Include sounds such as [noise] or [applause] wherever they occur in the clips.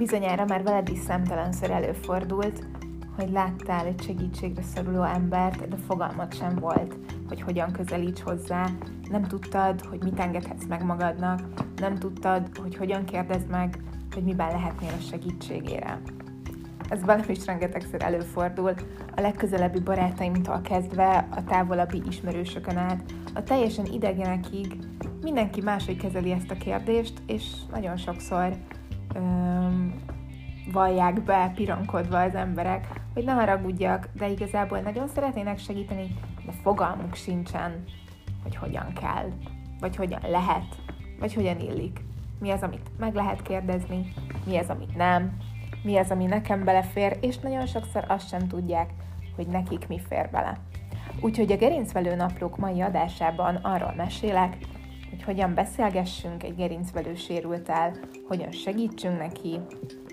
Bizonyára már veled is szemtelenször előfordult, hogy láttál egy segítségre szoruló embert, de fogalmat sem volt, hogy hogyan közelíts hozzá, nem tudtad, hogy mit engedhetsz meg magadnak, nem tudtad, hogy hogyan kérdezd meg, hogy miben lehetnél a segítségére. Ez velem is rengetegszer előfordul, a legközelebbi barátaimtól kezdve, a távolabbi ismerősökön át, a teljesen idegenekig, mindenki máshogy kezeli ezt a kérdést, és nagyon sokszor öm, vallják be pironkodva az emberek, hogy ne haragudjak, de igazából nagyon szeretnének segíteni, de fogalmuk sincsen, hogy hogyan kell, vagy hogyan lehet, vagy hogyan illik. Mi az, amit meg lehet kérdezni, mi az, amit nem, mi az, ami nekem belefér, és nagyon sokszor azt sem tudják, hogy nekik mi fér bele. Úgyhogy a Gerincvelő Naplók mai adásában arról mesélek, hogy hogyan beszélgessünk egy gerincvelő sérültel, hogyan segítsünk neki,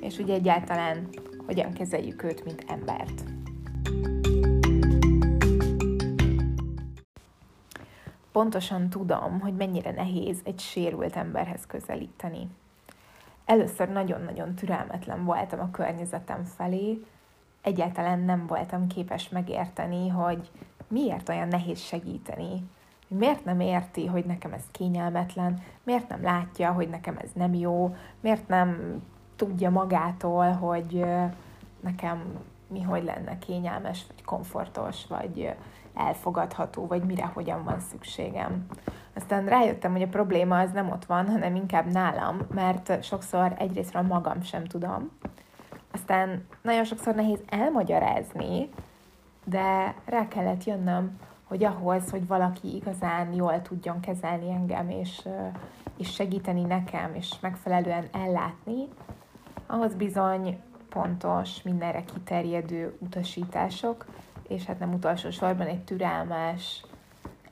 és úgy egyáltalán hogyan kezeljük őt, mint embert. Pontosan tudom, hogy mennyire nehéz egy sérült emberhez közelíteni. Először nagyon-nagyon türelmetlen voltam a környezetem felé, egyáltalán nem voltam képes megérteni, hogy miért olyan nehéz segíteni, miért nem érti, hogy nekem ez kényelmetlen, miért nem látja, hogy nekem ez nem jó, miért nem tudja magától, hogy nekem mi hogy lenne kényelmes, vagy komfortos, vagy elfogadható, vagy mire, hogyan van szükségem. Aztán rájöttem, hogy a probléma az nem ott van, hanem inkább nálam, mert sokszor egyrésztről magam sem tudom. Aztán nagyon sokszor nehéz elmagyarázni, de rá kellett jönnöm, hogy ahhoz, hogy valaki igazán jól tudjon kezelni engem, és, és segíteni nekem, és megfelelően ellátni, ahhoz bizony pontos, mindenre kiterjedő utasítások, és hát nem utolsó sorban egy türelmes,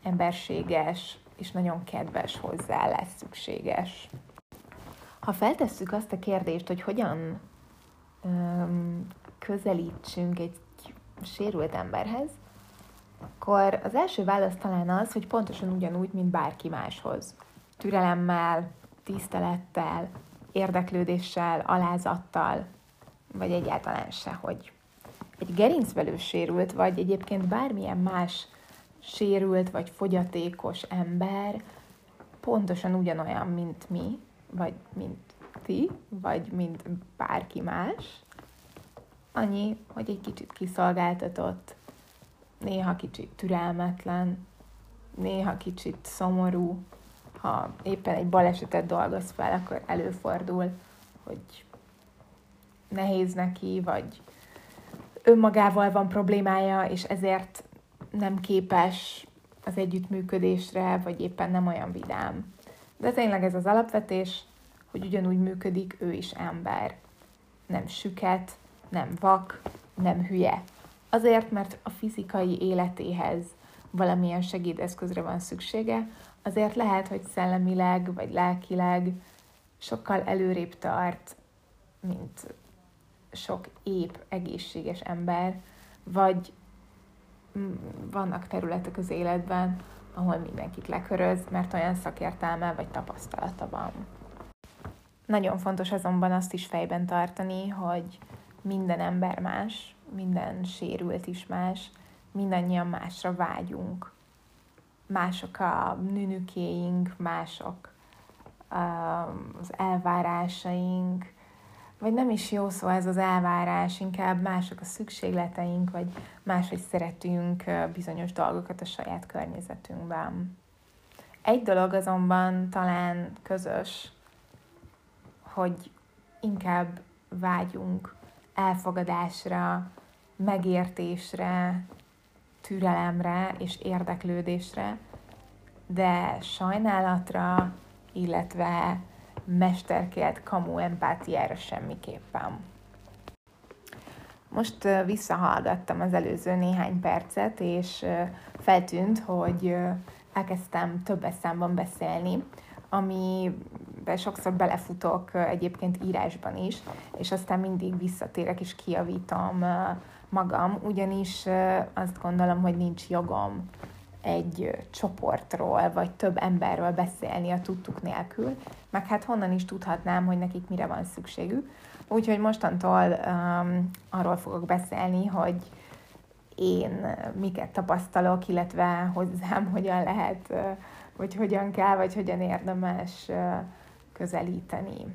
emberséges és nagyon kedves hozzáállás szükséges. Ha feltesszük azt a kérdést, hogy hogyan öm, közelítsünk egy sérült emberhez, akkor az első válasz talán az, hogy pontosan ugyanúgy, mint bárki máshoz. Türelemmel, tisztelettel, érdeklődéssel, alázattal, vagy egyáltalán sehogy. Egy gerincvelő sérült, vagy egyébként bármilyen más sérült vagy fogyatékos ember pontosan ugyanolyan, mint mi, vagy mint ti, vagy mint bárki más. Annyi, hogy egy kicsit kiszolgáltatott, néha kicsit türelmetlen, néha kicsit szomorú, ha éppen egy balesetet dolgoz fel, akkor előfordul, hogy nehéz neki, vagy önmagával van problémája, és ezért nem képes az együttműködésre, vagy éppen nem olyan vidám. De tényleg ez az alapvetés, hogy ugyanúgy működik, ő is ember. Nem süket, nem vak, nem hülye. Azért, mert a fizikai életéhez valamilyen segédeszközre van szüksége, azért lehet, hogy szellemileg vagy lelkileg sokkal előrébb tart, mint sok ép, egészséges ember, vagy vannak területek az életben, ahol mindenkit leköröz, mert olyan szakértelme vagy tapasztalata van. Nagyon fontos azonban azt is fejben tartani, hogy minden ember más, minden sérült is más, mindannyian másra vágyunk. Mások a nünükéink, mások az elvárásaink, vagy nem is jó szó ez az elvárás, inkább mások a szükségleteink, vagy máshogy szeretünk bizonyos dolgokat a saját környezetünkben. Egy dolog azonban talán közös, hogy inkább vágyunk elfogadásra, megértésre, türelemre és érdeklődésre, de sajnálatra, illetve mesterkélt kamu empátiára semmiképpen. Most visszahallgattam az előző néhány percet, és feltűnt, hogy elkezdtem több számban beszélni, amiben sokszor belefutok egyébként írásban is, és aztán mindig visszatérek és kiavítom magam, ugyanis azt gondolom, hogy nincs jogom egy csoportról, vagy több emberről beszélni a tudtuk nélkül, meg hát honnan is tudhatnám, hogy nekik mire van szükségük. Úgyhogy mostantól um, arról fogok beszélni, hogy én miket tapasztalok, illetve hozzám hogyan lehet, vagy hogyan kell, vagy hogyan érdemes közelíteni.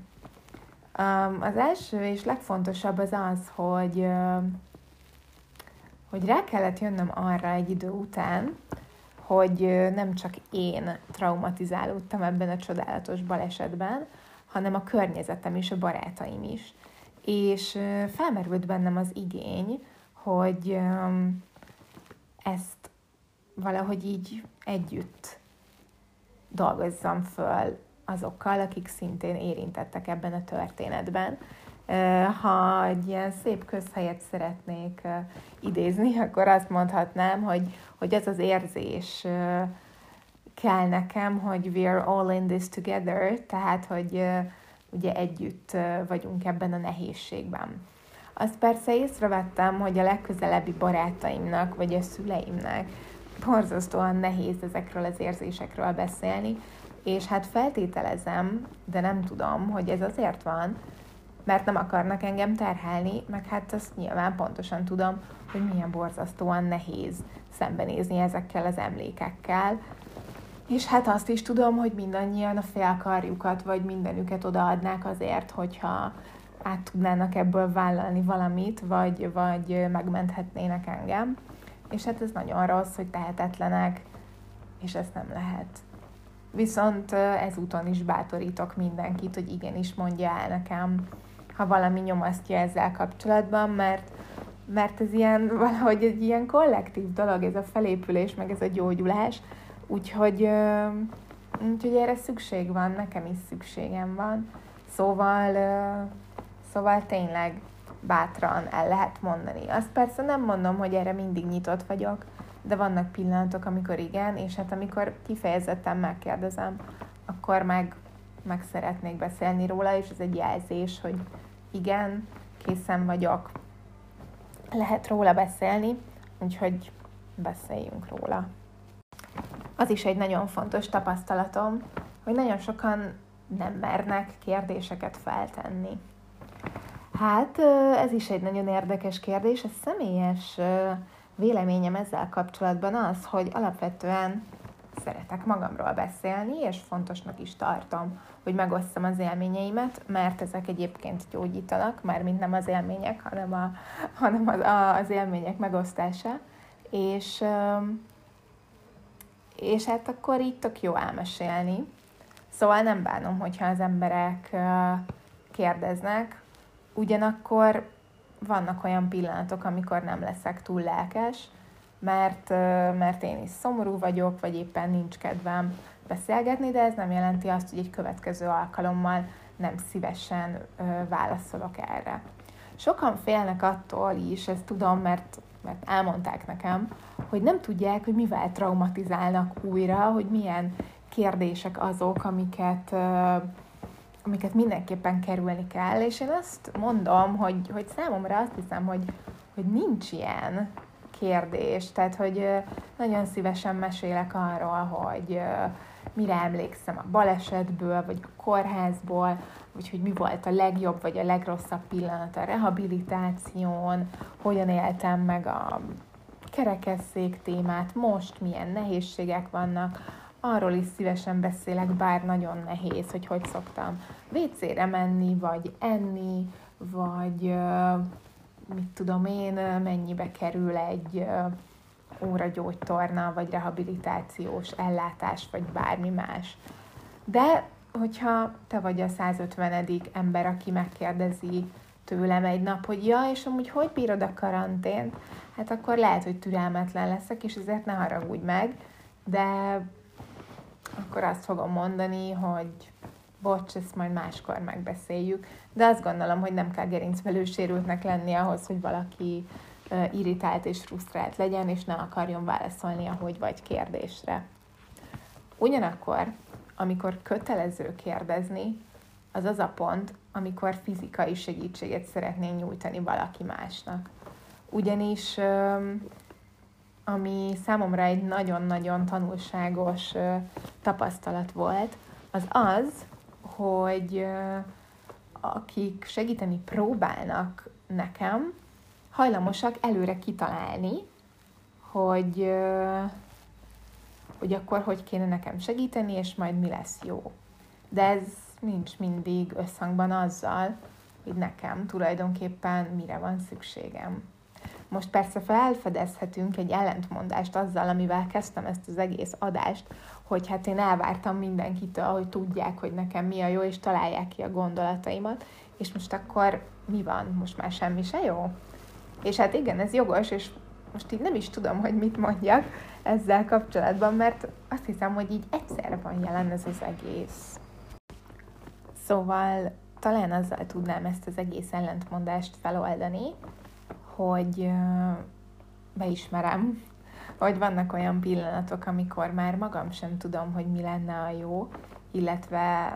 Az első és legfontosabb az az, hogy, hogy rá kellett jönnöm arra egy idő után, hogy nem csak én traumatizálódtam ebben a csodálatos balesetben, hanem a környezetem és a barátaim is. És felmerült bennem az igény, hogy ezt valahogy így együtt dolgozzam föl azokkal, akik szintén érintettek ebben a történetben. Ha egy ilyen szép közhelyet szeretnék idézni, [laughs] akkor azt mondhatnám, hogy, hogy az az érzés kell nekem, hogy we're all in this together, tehát, hogy ugye együtt vagyunk ebben a nehézségben. Azt persze észrevettem, hogy a legközelebbi barátaimnak, vagy a szüleimnek borzasztóan nehéz ezekről az érzésekről beszélni, és hát feltételezem, de nem tudom, hogy ez azért van, mert nem akarnak engem terhelni, meg hát azt nyilván pontosan tudom, hogy milyen borzasztóan nehéz szembenézni ezekkel az emlékekkel. És hát azt is tudom, hogy mindannyian a félkarjukat, vagy mindenüket odaadnák azért, hogyha át tudnának ebből vállalni valamit, vagy, vagy megmenthetnének engem. És hát ez nagyon rossz, hogy tehetetlenek, és ezt nem lehet. Viszont ezúton is bátorítok mindenkit, hogy igenis mondja el nekem, ha valami nyomasztja ezzel kapcsolatban, mert, mert ez ilyen, [laughs] valahogy egy ilyen kollektív dolog, ez a felépülés, meg ez a gyógyulás, úgyhogy, úgyhogy erre szükség van, nekem is szükségem van. Szóval Szóval tényleg bátran el lehet mondani. Azt persze nem mondom, hogy erre mindig nyitott vagyok, de vannak pillanatok, amikor igen, és hát amikor kifejezetten megkérdezem, akkor meg, meg szeretnék beszélni róla, és ez egy jelzés, hogy igen, készen vagyok, lehet róla beszélni, úgyhogy beszéljünk róla. Az is egy nagyon fontos tapasztalatom, hogy nagyon sokan nem mernek kérdéseket feltenni. Hát ez is egy nagyon érdekes kérdés. A személyes véleményem ezzel kapcsolatban az, hogy alapvetően szeretek magamról beszélni, és fontosnak is tartom, hogy megosztam az élményeimet, mert ezek egyébként gyógyítanak, már mint nem az élmények, hanem, a, hanem az, a, az élmények megosztása. És, és hát akkor így tök jó elmesélni. Szóval nem bánom, hogyha az emberek kérdeznek, Ugyanakkor vannak olyan pillanatok, amikor nem leszek túl lelkes, mert, mert én is szomorú vagyok, vagy éppen nincs kedvem beszélgetni, de ez nem jelenti azt, hogy egy következő alkalommal nem szívesen válaszolok erre. Sokan félnek attól is, ezt tudom, mert, mert elmondták nekem, hogy nem tudják, hogy mivel traumatizálnak újra, hogy milyen kérdések azok, amiket amiket mindenképpen kerülni kell, és én azt mondom, hogy, hogy számomra azt hiszem, hogy, hogy nincs ilyen kérdés, tehát hogy nagyon szívesen mesélek arról, hogy mire emlékszem a balesetből, vagy a kórházból, vagy hogy mi volt a legjobb, vagy a legrosszabb pillanat a rehabilitáción, hogyan éltem meg a kerekesszék témát, most milyen nehézségek vannak, arról is szívesen beszélek, bár nagyon nehéz, hogy hogy szoktam WC-re menni, vagy enni, vagy mit tudom én, mennyibe kerül egy óra gyógytorna, vagy rehabilitációs ellátás, vagy bármi más. De hogyha te vagy a 150. ember, aki megkérdezi tőlem egy nap, hogy ja, és amúgy hogy bírod a karantént, hát akkor lehet, hogy türelmetlen leszek, és ezért ne haragudj meg, de akkor azt fogom mondani, hogy bocs, ezt majd máskor megbeszéljük. De azt gondolom, hogy nem kell gerincvelő sérültnek lenni ahhoz, hogy valaki irritált és frusztrált legyen, és ne akarjon válaszolni a hogy vagy kérdésre. Ugyanakkor, amikor kötelező kérdezni, az az a pont, amikor fizikai segítséget szeretnénk nyújtani valaki másnak. Ugyanis ami számomra egy nagyon-nagyon tanulságos tapasztalat volt, az az, hogy akik segíteni próbálnak nekem, hajlamosak előre kitalálni, hogy, hogy akkor hogy kéne nekem segíteni, és majd mi lesz jó. De ez nincs mindig összhangban azzal, hogy nekem tulajdonképpen mire van szükségem. Most persze felfedezhetünk egy ellentmondást azzal, amivel kezdtem ezt az egész adást, hogy hát én elvártam mindenkitől, hogy tudják, hogy nekem mi a jó, és találják ki a gondolataimat, és most akkor mi van? Most már semmi se jó? És hát igen, ez jogos, és most így nem is tudom, hogy mit mondjak ezzel kapcsolatban, mert azt hiszem, hogy így egyszerre van jelen ez az egész. Szóval talán azzal tudnám ezt az egész ellentmondást feloldani, hogy beismerem, hogy vannak olyan pillanatok, amikor már magam sem tudom, hogy mi lenne a jó, illetve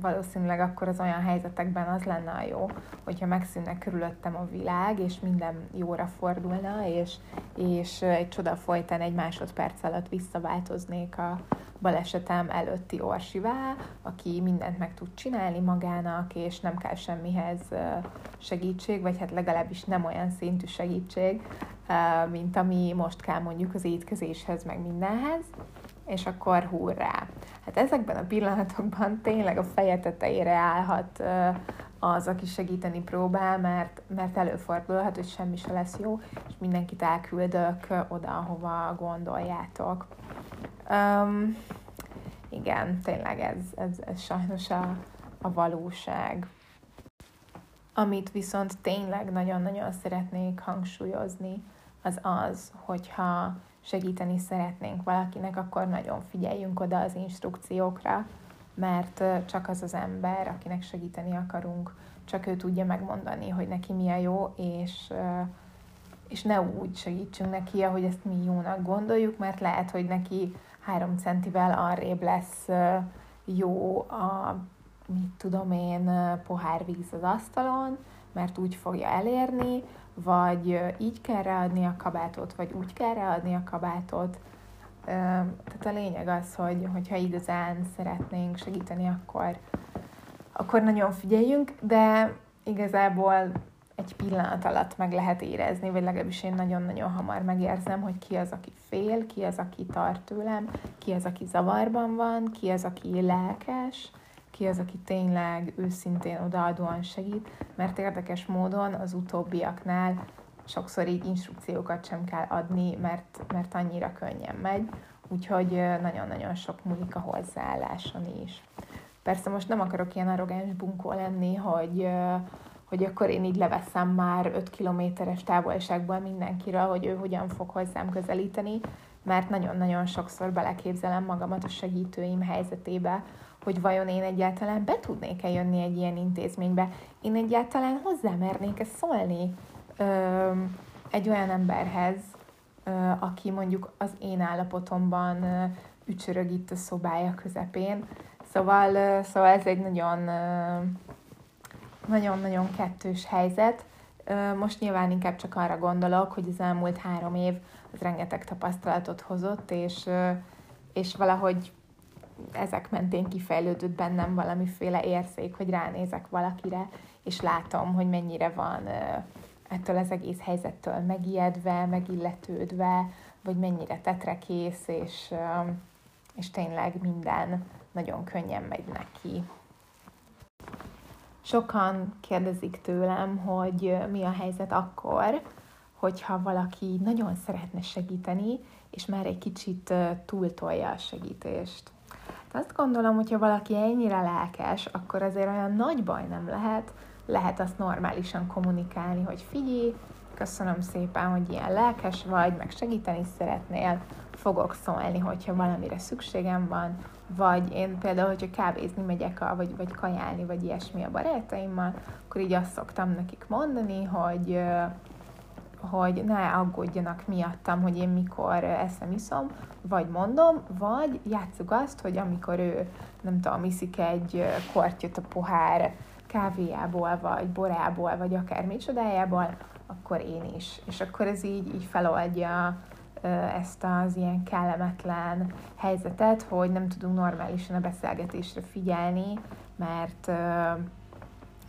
valószínűleg akkor az olyan helyzetekben az lenne a jó, hogyha megszűnne körülöttem a világ, és minden jóra fordulna, és, és egy csoda folytán egy másodperc alatt visszaváltoznék a balesetem előtti Orsivá, aki mindent meg tud csinálni magának, és nem kell semmihez segítség, vagy hát legalábbis nem olyan szintű segítség, mint ami most kell mondjuk az étkezéshez, meg mindenhez és akkor hurrá. Hát ezekben a pillanatokban tényleg a feje tetejére állhat az, aki segíteni próbál, mert, mert előfordulhat, hogy semmi se lesz jó, és mindenkit elküldök oda, ahova gondoljátok. Um, igen, tényleg ez, ez, ez sajnos a, a valóság. Amit viszont tényleg nagyon-nagyon szeretnék hangsúlyozni, az az, hogyha segíteni szeretnénk valakinek, akkor nagyon figyeljünk oda az instrukciókra, mert csak az az ember, akinek segíteni akarunk, csak ő tudja megmondani, hogy neki mi a jó, és, és ne úgy segítsünk neki, ahogy ezt mi jónak gondoljuk, mert lehet, hogy neki három centivel arrébb lesz jó a, mit tudom én, pohár víz az asztalon, mert úgy fogja elérni, vagy így kell ráadni a kabátot, vagy úgy kell ráadni a kabátot. Tehát a lényeg az, hogy hogyha igazán szeretnénk segíteni, akkor, akkor nagyon figyeljünk, de igazából egy pillanat alatt meg lehet érezni, vagy legalábbis én nagyon-nagyon hamar megérzem, hogy ki az, aki fél, ki az, aki tart tőlem, ki az, aki zavarban van, ki az, aki lelkes, ki az, aki tényleg őszintén odaadóan segít, mert érdekes módon az utóbbiaknál sokszor így instrukciókat sem kell adni, mert, mert annyira könnyen megy, úgyhogy nagyon-nagyon sok múlik a hozzáálláson is. Persze most nem akarok ilyen arrogáns bunkó lenni, hogy, hogy akkor én így leveszem már 5 kilométeres távolságból mindenkiről, hogy ő hogyan fog hozzám közelíteni, mert nagyon-nagyon sokszor beleképzelem magamat a segítőim helyzetébe, hogy vajon én egyáltalán be tudnék-e jönni egy ilyen intézménybe, én egyáltalán hozzámernék-e szólni ö, egy olyan emberhez, ö, aki mondjuk az én állapotomban ö, ücsörög itt a szobája közepén. Szóval, ö, szóval ez egy nagyon, nagyon-nagyon kettős helyzet. Ö, most nyilván inkább csak arra gondolok, hogy az elmúlt három év az rengeteg tapasztalatot hozott, és, ö, és valahogy ezek mentén kifejlődött bennem valamiféle érzék, hogy ránézek valakire, és látom, hogy mennyire van ettől az egész helyzettől megijedve, megilletődve, vagy mennyire tetrekész, és, és tényleg minden nagyon könnyen megy neki. Sokan kérdezik tőlem, hogy mi a helyzet akkor, hogyha valaki nagyon szeretne segíteni, és már egy kicsit túltolja a segítést. De azt gondolom, hogyha valaki ennyire lelkes, akkor azért olyan nagy baj nem lehet, lehet azt normálisan kommunikálni, hogy figyelj, köszönöm szépen, hogy ilyen lelkes vagy, meg segíteni szeretnél, fogok szólni, hogyha valamire szükségem van, vagy én például, hogyha kávézni megyek, vagy, vagy kajálni, vagy ilyesmi a barátaimmal, akkor így azt szoktam nekik mondani, hogy hogy ne aggódjanak miattam, hogy én mikor eszem, iszom, vagy mondom, vagy játsszuk azt, hogy amikor ő, nem tudom, iszik egy kortyot a pohár kávéjából, vagy borából, vagy akár micsodájából, akkor én is. És akkor ez így, így feloldja ezt az ilyen kellemetlen helyzetet, hogy nem tudunk normálisan a beszélgetésre figyelni, mert,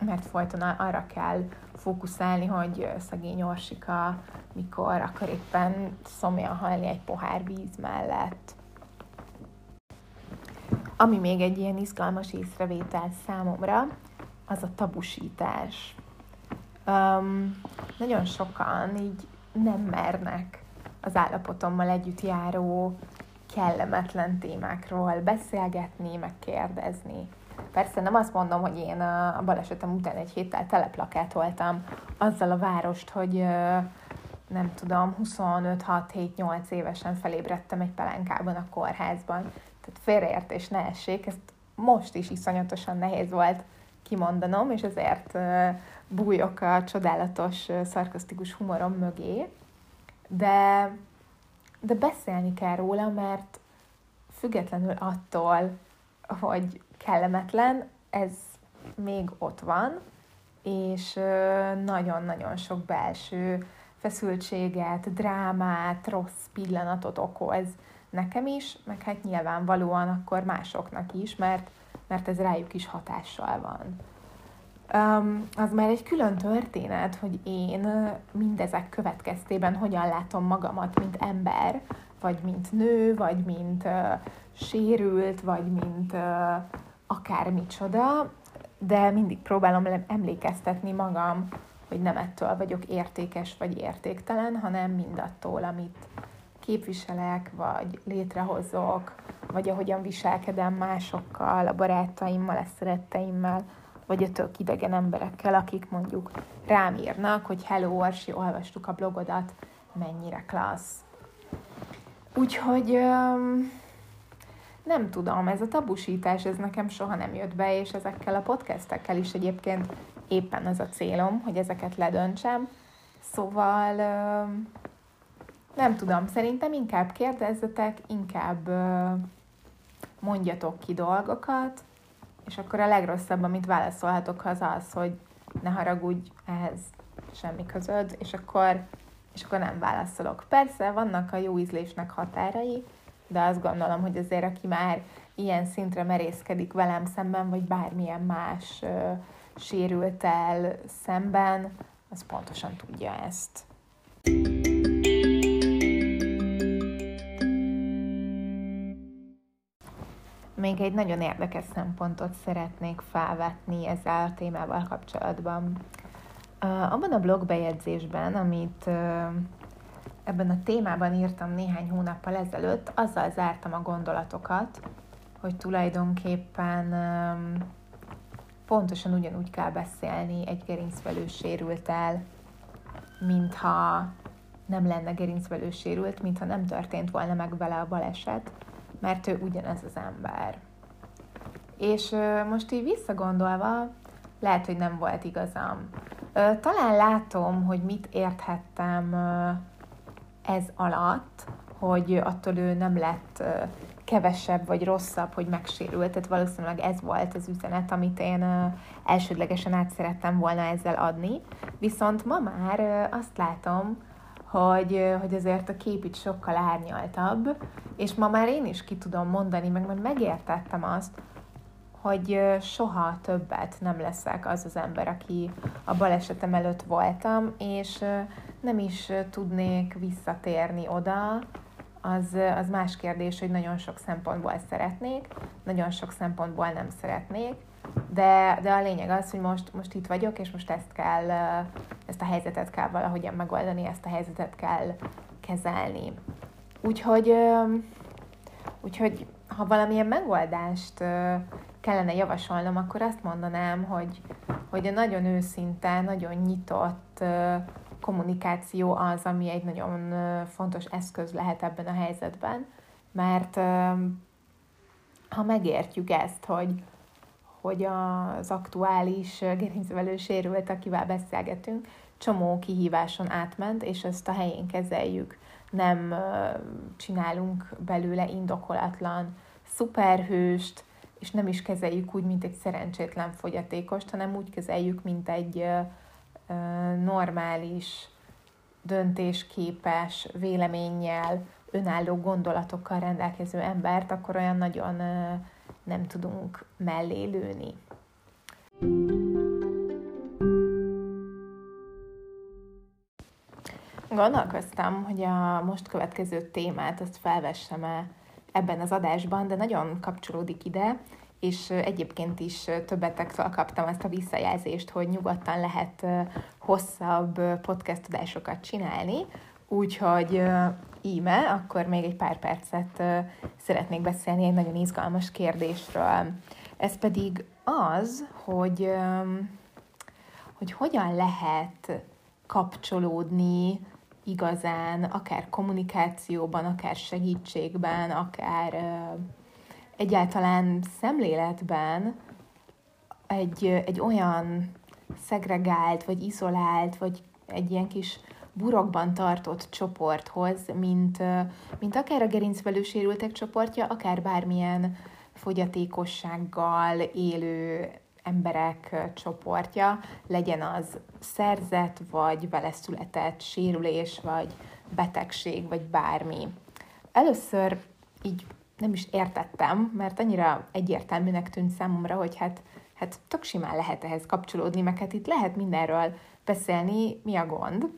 mert folyton arra kell fókuszálni, hogy szegény Orsika mikor akar éppen szomjan halni egy pohár víz mellett. Ami még egy ilyen izgalmas észrevétel számomra, az a tabusítás. Um, nagyon sokan így nem mernek az állapotommal együtt járó kellemetlen témákról beszélgetni, meg kérdezni. Persze nem azt mondom, hogy én a balesetem után egy héttel teleplakátoltam azzal a várost, hogy nem tudom, 25-6-7-8 évesen felébredtem egy pelenkában a kórházban. Tehát félreértés ne essék, ezt most is iszonyatosan nehéz volt kimondanom, és ezért bújok a csodálatos, szarkasztikus humorom mögé. De, de beszélni kell róla, mert függetlenül attól, hogy kellemetlen, ez még ott van, és nagyon-nagyon sok belső feszültséget, drámát, rossz pillanatot okoz nekem is, meg hát nyilvánvalóan akkor másoknak is, mert, mert ez rájuk is hatással van. Um, az már egy külön történet, hogy én mindezek következtében hogyan látom magamat, mint ember, vagy mint nő, vagy mint uh, sérült, vagy mint uh, akármicsoda, de mindig próbálom emlékeztetni magam, hogy nem ettől vagyok értékes vagy értéktelen, hanem mindattól, amit képviselek, vagy létrehozok, vagy ahogyan viselkedem másokkal, a barátaimmal, a szeretteimmel, vagy a tök idegen emberekkel, akik mondjuk rám írnak, hogy hello Orsi, olvastuk a blogodat, mennyire klassz. Úgyhogy nem tudom, ez a tabusítás, ez nekem soha nem jött be, és ezekkel a podcastekkel is egyébként éppen az a célom, hogy ezeket ledöntsem. Szóval nem tudom, szerintem inkább kérdezzetek, inkább mondjatok ki dolgokat, és akkor a legrosszabb, amit válaszolhatok, az az, hogy ne haragudj, ehhez semmi közöd, és akkor, és akkor nem válaszolok. Persze, vannak a jó ízlésnek határai, de azt gondolom, hogy azért, aki már ilyen szintre merészkedik velem szemben, vagy bármilyen más ö, sérült el szemben, az pontosan tudja ezt. Még egy nagyon érdekes szempontot szeretnék felvetni ezzel a témával kapcsolatban. Abban a blogbejegyzésben, amit ebben a témában írtam néhány hónappal ezelőtt, azzal zártam a gondolatokat, hogy tulajdonképpen pontosan ugyanúgy kell beszélni egy gerincvelő sérült el, mintha nem lenne gerincvelő sérült, mintha nem történt volna meg vele a baleset, mert ő ugyanez az ember. És most így visszagondolva, lehet, hogy nem volt igazam. Talán látom, hogy mit érthettem ez alatt, hogy attól ő nem lett kevesebb vagy rosszabb, hogy megsérült. Tehát valószínűleg ez volt az üzenet, amit én elsődlegesen át szerettem volna ezzel adni. Viszont ma már azt látom, hogy, hogy azért a kép itt sokkal árnyaltabb, és ma már én is ki tudom mondani, meg már megértettem azt, hogy soha többet nem leszek az az ember, aki a balesetem előtt voltam, és nem is tudnék visszatérni oda, az, az más kérdés, hogy nagyon sok szempontból szeretnék, nagyon sok szempontból nem szeretnék, de, de a lényeg az, hogy most, most itt vagyok, és most ezt kell, ezt a helyzetet kell valahogyan megoldani, ezt a helyzetet kell kezelni. Úgyhogy, úgyhogy ha valamilyen megoldást kellene javasolnom, akkor azt mondanám, hogy, hogy a nagyon őszinte, nagyon nyitott kommunikáció az, ami egy nagyon fontos eszköz lehet ebben a helyzetben, mert ha megértjük ezt, hogy, hogy az aktuális gerincvelő sérült, akivel beszélgetünk, csomó kihíváson átment, és ezt a helyén kezeljük. Nem csinálunk belőle indokolatlan szuperhőst, és nem is kezeljük úgy, mint egy szerencsétlen fogyatékost, hanem úgy kezeljük, mint egy normális döntésképes véleménnyel, önálló gondolatokkal rendelkező embert, akkor olyan nagyon nem tudunk mellé lőni. Gondolkoztam, hogy a most következő témát azt felvessem-e ebben az adásban, de nagyon kapcsolódik ide, és egyébként is többetektől kaptam ezt a visszajelzést, hogy nyugodtan lehet hosszabb podcast adásokat csinálni, úgyhogy íme, akkor még egy pár percet szeretnék beszélni egy nagyon izgalmas kérdésről. Ez pedig az, hogy, hogy hogyan lehet kapcsolódni igazán, akár kommunikációban, akár segítségben, akár egyáltalán szemléletben egy, egy olyan szegregált, vagy izolált, vagy egy ilyen kis burokban tartott csoporthoz, mint, mint akár a gerincvelő sérültek csoportja, akár bármilyen fogyatékossággal élő emberek csoportja, legyen az szerzett, vagy vele született sérülés, vagy betegség, vagy bármi. Először így nem is értettem, mert annyira egyértelműnek tűnt számomra, hogy hát, hát tök simán lehet ehhez kapcsolódni, meg hát itt lehet mindenről beszélni, mi a gond.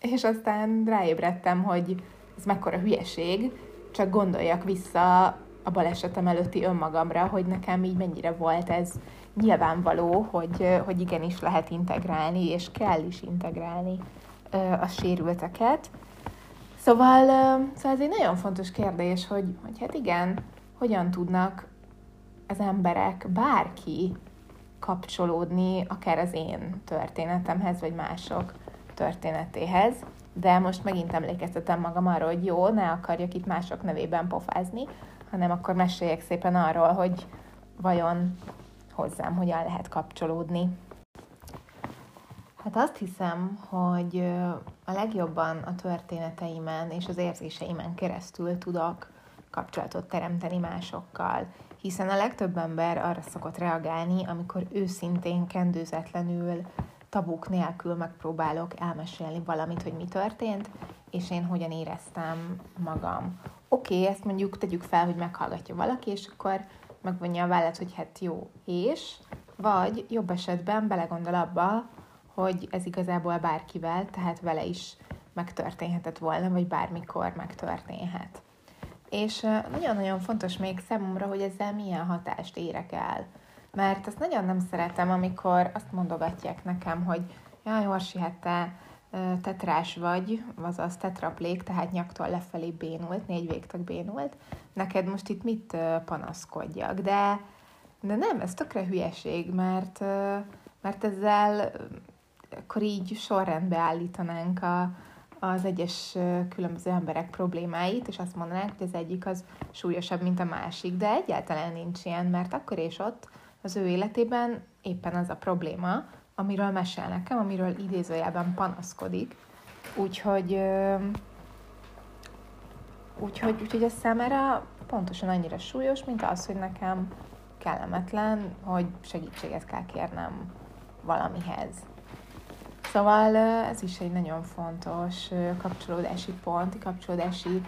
És aztán ráébredtem, hogy ez mekkora hülyeség, csak gondoljak vissza a balesetem előtti önmagamra, hogy nekem így mennyire volt ez nyilvánvaló, hogy, hogy igenis lehet integrálni, és kell is integrálni a sérülteket. Szóval, szóval ez egy nagyon fontos kérdés, hogy, hogy hát igen, hogyan tudnak az emberek, bárki kapcsolódni akár az én történetemhez, vagy mások történetéhez. De most megint emlékeztetem magam arra, hogy jó, ne akarjak itt mások nevében pofázni, hanem akkor meséljek szépen arról, hogy vajon hozzám hogyan lehet kapcsolódni. Hát azt hiszem, hogy a legjobban a történeteimen és az érzéseimen keresztül tudok kapcsolatot teremteni másokkal, hiszen a legtöbb ember arra szokott reagálni, amikor őszintén, kendőzetlenül, tabuk nélkül megpróbálok elmesélni valamit, hogy mi történt, és én hogyan éreztem magam. Oké, okay, ezt mondjuk tegyük fel, hogy meghallgatja valaki, és akkor megvonja a vállat, hogy hát jó, és, vagy jobb esetben belegondol abba, hogy ez igazából bárkivel, tehát vele is megtörténhetett volna, vagy bármikor megtörténhet. És nagyon-nagyon fontos még számomra, hogy ezzel milyen hatást érek el. Mert azt nagyon nem szeretem, amikor azt mondogatják nekem, hogy jaj, Orsi, hát te tetrás vagy, azaz tetraplék, tehát nyaktól lefelé bénult, négy végtag bénult, neked most itt mit panaszkodjak? De, de nem, ez tökre hülyeség, mert, mert ezzel akkor így sorrendbe állítanánk a, az egyes különböző emberek problémáit, és azt mondanánk, hogy az egyik az súlyosabb, mint a másik, de egyáltalán nincs ilyen, mert akkor és ott az ő életében éppen az a probléma, amiről mesél nekem, amiről idézőjelben panaszkodik. Úgyhogy, úgyhogy, úgyhogy ez számára pontosan annyira súlyos, mint az, hogy nekem kellemetlen, hogy segítséget kell kérnem valamihez. Szóval ez is egy nagyon fontos kapcsolódási pont, kapcsolódási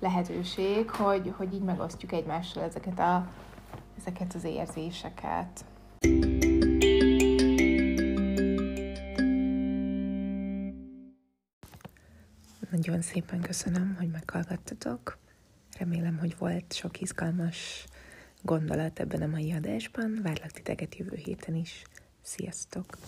lehetőség, hogy, hogy így megosztjuk egymással ezeket, a, ezeket az érzéseket. Nagyon szépen köszönöm, hogy meghallgattatok. Remélem, hogy volt sok izgalmas gondolat ebben a mai adásban. Várlak titeket jövő héten is. Sziasztok!